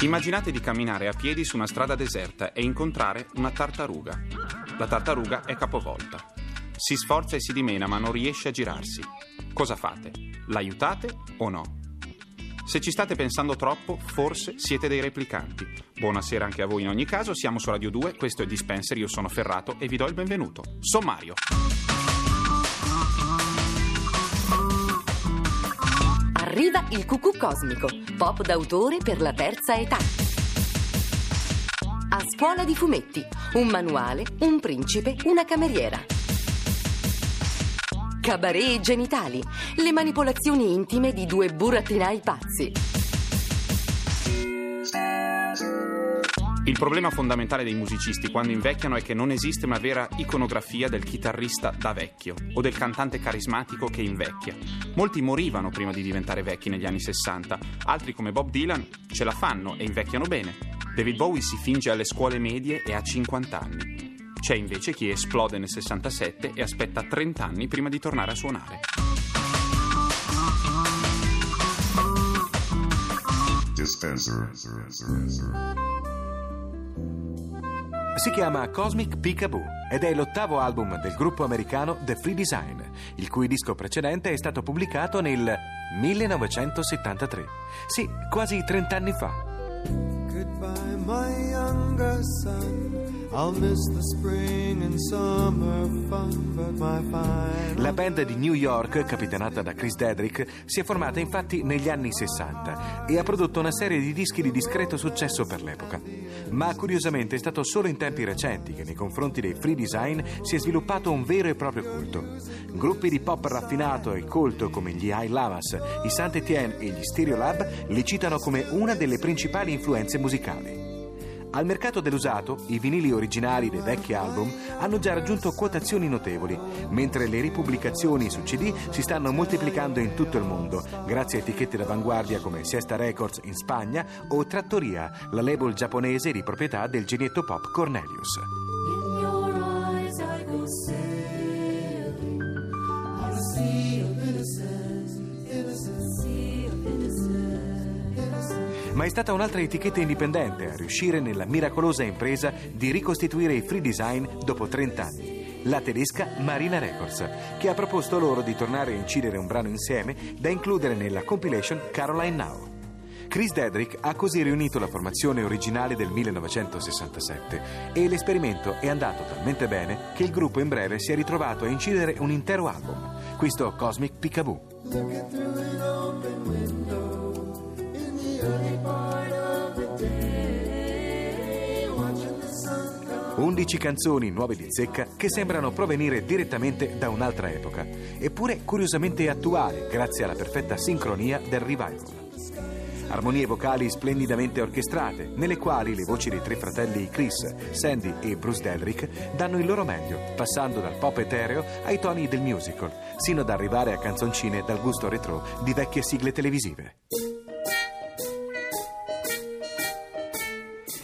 Immaginate di camminare a piedi su una strada deserta e incontrare una tartaruga. La tartaruga è capovolta. Si sforza e si dimena ma non riesce a girarsi. Cosa fate? L'aiutate o no? Se ci state pensando troppo, forse siete dei replicanti. Buonasera anche a voi in ogni caso, siamo su Radio 2, questo è Dispenser, io sono Ferrato e vi do il benvenuto. Sommario. Arriva il cucù cosmico, pop d'autore per la terza età. A scuola di fumetti, un manuale, un principe, una cameriera. Cabaret e genitali, le manipolazioni intime di due burattinai pazzi. Il problema fondamentale dei musicisti quando invecchiano è che non esiste una vera iconografia del chitarrista da vecchio o del cantante carismatico che invecchia. Molti morivano prima di diventare vecchi negli anni 60, altri come Bob Dylan ce la fanno e invecchiano bene. David Bowie si finge alle scuole medie e ha 50 anni. C'è invece chi esplode nel 67 e aspetta 30 anni prima di tornare a suonare. Dispenser. Si chiama Cosmic Peekaboo ed è l'ottavo album del gruppo americano The Free Design, il cui disco precedente è stato pubblicato nel 1973. Sì, quasi 30 anni fa. Goodbye, my younger son. La band di New York, capitanata da Chris Dedrick, si è formata infatti negli anni 60 e ha prodotto una serie di dischi di discreto successo per l'epoca. Ma curiosamente è stato solo in tempi recenti che nei confronti dei free design si è sviluppato un vero e proprio culto. Gruppi di pop raffinato e colto come gli High Lamas, i Saint Etienne e gli Stereo Lab li citano come una delle principali influenze musicali. Al mercato dell'usato, i vinili originali dei vecchi album hanno già raggiunto quotazioni notevoli, mentre le ripubblicazioni su CD si stanno moltiplicando in tutto il mondo, grazie a etichette d'avanguardia come Siesta Records in Spagna o Trattoria, la label giapponese di proprietà del genietto pop Cornelius. Ma è stata un'altra etichetta indipendente a riuscire nella miracolosa impresa di ricostituire i free design dopo 30 anni. La tedesca Marina Records, che ha proposto loro di tornare a incidere un brano insieme da includere nella compilation Caroline Now. Chris Dedrick ha così riunito la formazione originale del 1967 e l'esperimento è andato talmente bene che il gruppo in breve si è ritrovato a incidere un intero album, questo Cosmic Peekaboo. 11 canzoni nuove di zecca che sembrano provenire direttamente da un'altra epoca, eppure curiosamente attuali grazie alla perfetta sincronia del revival. Armonie vocali splendidamente orchestrate, nelle quali le voci dei tre fratelli Chris, Sandy e Bruce Delrick danno il loro meglio, passando dal pop etereo ai toni del musical, sino ad arrivare a canzoncine dal gusto retro di vecchie sigle televisive.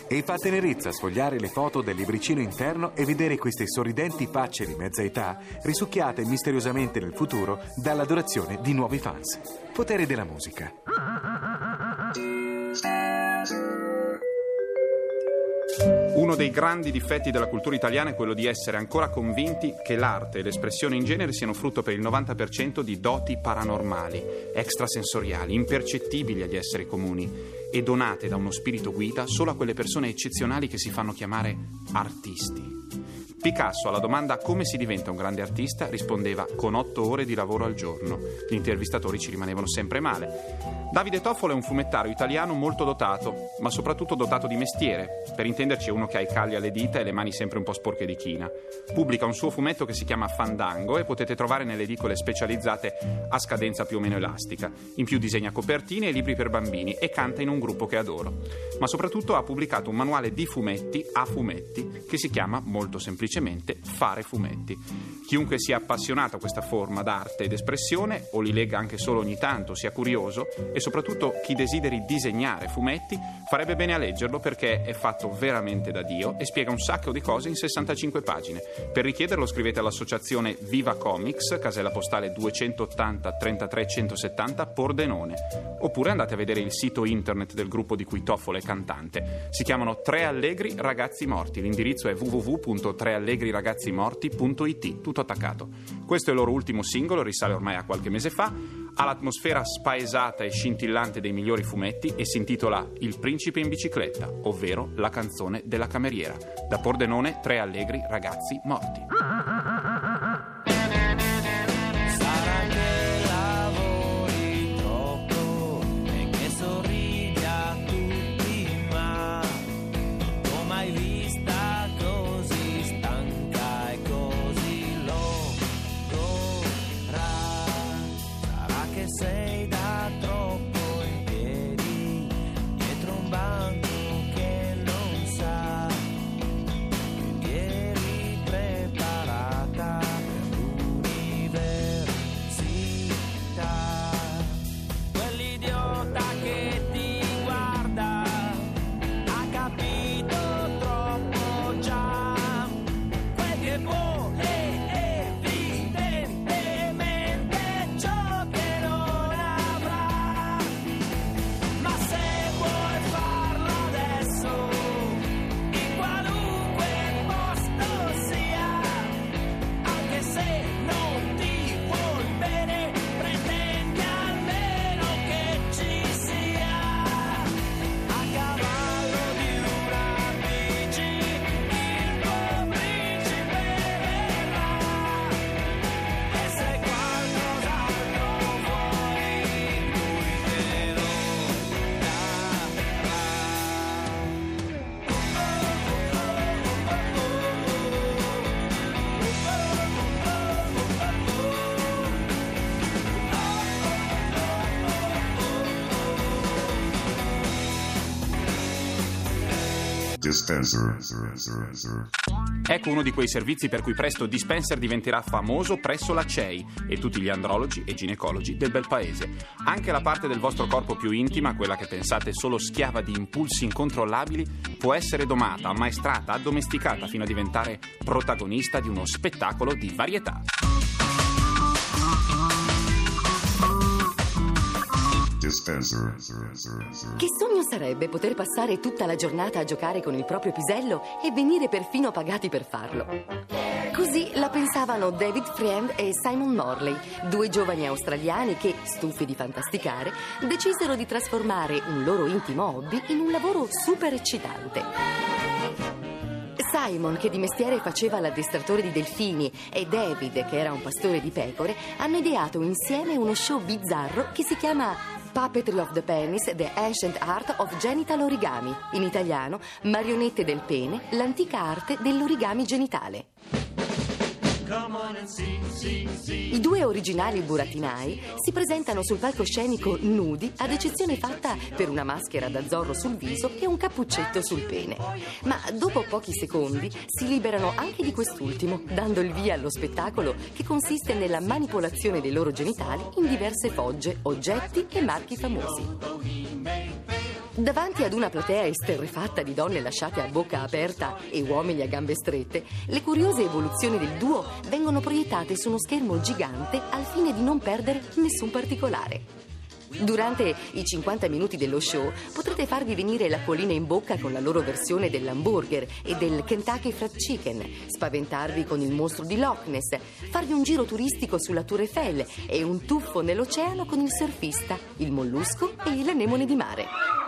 E fa tenerezza sfogliare le foto del libricino interno e vedere queste sorridenti facce di mezza età risucchiate misteriosamente nel futuro dall'adorazione di nuovi fans. Potere della musica. Uno dei grandi difetti della cultura italiana è quello di essere ancora convinti che l'arte e l'espressione in genere siano frutto per il 90% di doti paranormali, extrasensoriali, impercettibili agli esseri comuni e donate da uno spirito guida solo a quelle persone eccezionali che si fanno chiamare artisti. Picasso alla domanda come si diventa un grande artista rispondeva con otto ore di lavoro al giorno. Gli intervistatori ci rimanevano sempre male. Davide Toffolo è un fumettario italiano molto dotato, ma soprattutto dotato di mestiere. Per intenderci è uno che ha i calli alle dita e le mani sempre un po' sporche di china. Pubblica un suo fumetto che si chiama Fandango e potete trovare nelle edicole specializzate a scadenza più o meno elastica. In più disegna copertine e libri per bambini e canta in un gruppo che adoro. Ma soprattutto ha pubblicato un manuale di fumetti a fumetti che si chiama molto semplicemente Fare fumetti. Chiunque sia appassionato a questa forma d'arte ed espressione o li legga anche solo ogni tanto, sia curioso e soprattutto chi desideri disegnare fumetti farebbe bene a leggerlo perché è fatto veramente da Dio e spiega un sacco di cose in 65 pagine. Per richiederlo scrivete all'associazione Viva Comics, casella postale 280 33 170 Pordenone. Oppure andate a vedere il sito internet del gruppo di cui Toffolo è cantante. Si chiamano Tre Allegri Ragazzi Morti. L'indirizzo è www.treallegriragazzimorti.it, tutto attaccato. Questo è il loro ultimo singolo, risale ormai a qualche mese fa ha l'atmosfera spaesata e scintillante dei migliori fumetti e si intitola Il principe in bicicletta, ovvero la canzone della cameriera. Da Pordenone, tre allegri ragazzi morti. Dispenser. Ecco uno di quei servizi per cui presto Dispenser diventerà famoso presso la CEI e tutti gli andrologi e ginecologi del bel paese. Anche la parte del vostro corpo più intima, quella che pensate solo schiava di impulsi incontrollabili, può essere domata, ammaestrata, addomesticata fino a diventare protagonista di uno spettacolo di varietà. Che sogno sarebbe poter passare tutta la giornata a giocare con il proprio pisello e venire perfino pagati per farlo? Così la pensavano David Friend e Simon Morley, due giovani australiani che, stufi di fantasticare, decisero di trasformare un loro intimo hobby in un lavoro super eccitante. Simon, che di mestiere faceva l'addestratore di delfini, e David, che era un pastore di pecore, hanno ideato insieme uno show bizzarro che si chiama Puppetry of the Penis, The Ancient Art of Genital Origami. In italiano, Marionette del pene, l'antica arte dell'origami genitale. I due originali burattinai si presentano sul palcoscenico nudi, ad eccezione fatta per una maschera da zorro sul viso e un cappuccetto sul pene. Ma dopo pochi secondi si liberano anche di quest'ultimo, dando il via allo spettacolo che consiste nella manipolazione dei loro genitali in diverse fogge, oggetti e marchi famosi. Davanti ad una platea esterrefatta di donne lasciate a bocca aperta e uomini a gambe strette, le curiose evoluzioni del duo vengono proiettate su uno schermo gigante al fine di non perdere nessun particolare. Durante i 50 minuti dello show potrete farvi venire l'acquolina in bocca con la loro versione dell'hamburger e del Kentucky Fried Chicken, spaventarvi con il mostro di Loch Ness, farvi un giro turistico sulla Tour Eiffel e un tuffo nell'oceano con il surfista, il mollusco e l'anemone di mare.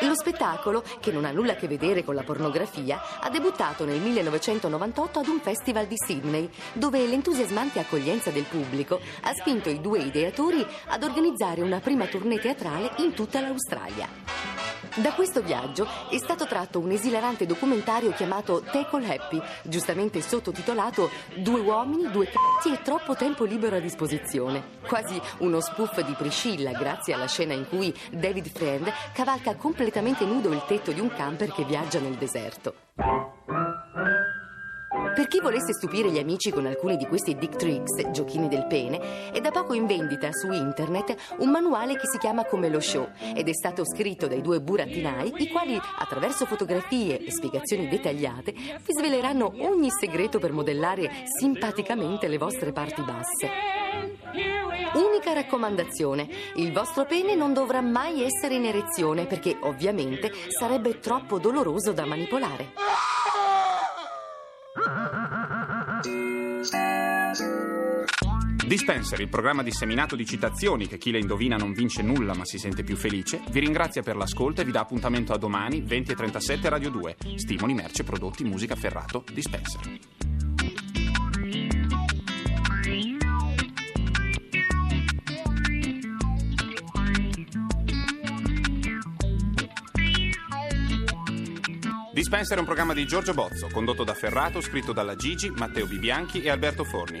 Lo spettacolo, che non ha nulla a che vedere con la pornografia, ha debuttato nel 1998 ad un festival di Sydney, dove l'entusiasmante accoglienza del pubblico ha spinto i due ideatori ad organizzare una prima tournée teatrale in tutta l'Australia. Da questo viaggio è stato tratto un esilarante documentario chiamato Tackle Happy, giustamente sottotitolato Due uomini, due c***i e troppo tempo libero a disposizione. Quasi uno spoof di Priscilla, grazie alla scena in cui David Friend cavalca completamente nudo il tetto di un camper che viaggia nel deserto. Chi volesse stupire gli amici con alcuni di questi dick tricks, giochini del pene, è da poco in vendita su internet un manuale che si chiama Come lo show ed è stato scritto dai due burattinai, i quali, attraverso fotografie e spiegazioni dettagliate, vi sveleranno ogni segreto per modellare simpaticamente le vostre parti basse. Unica raccomandazione, il vostro pene non dovrà mai essere in erezione perché ovviamente sarebbe troppo doloroso da manipolare. Dispenser, il programma disseminato di citazioni che chi le indovina non vince nulla ma si sente più felice, vi ringrazia per l'ascolto e vi dà appuntamento a domani 20.37 Radio 2. Stimoli, merce, prodotti, musica, ferrato, Dispenser. Dispenser è un programma di Giorgio Bozzo, condotto da Ferrato, scritto dalla Gigi, Matteo Bibianchi e Alberto Forni.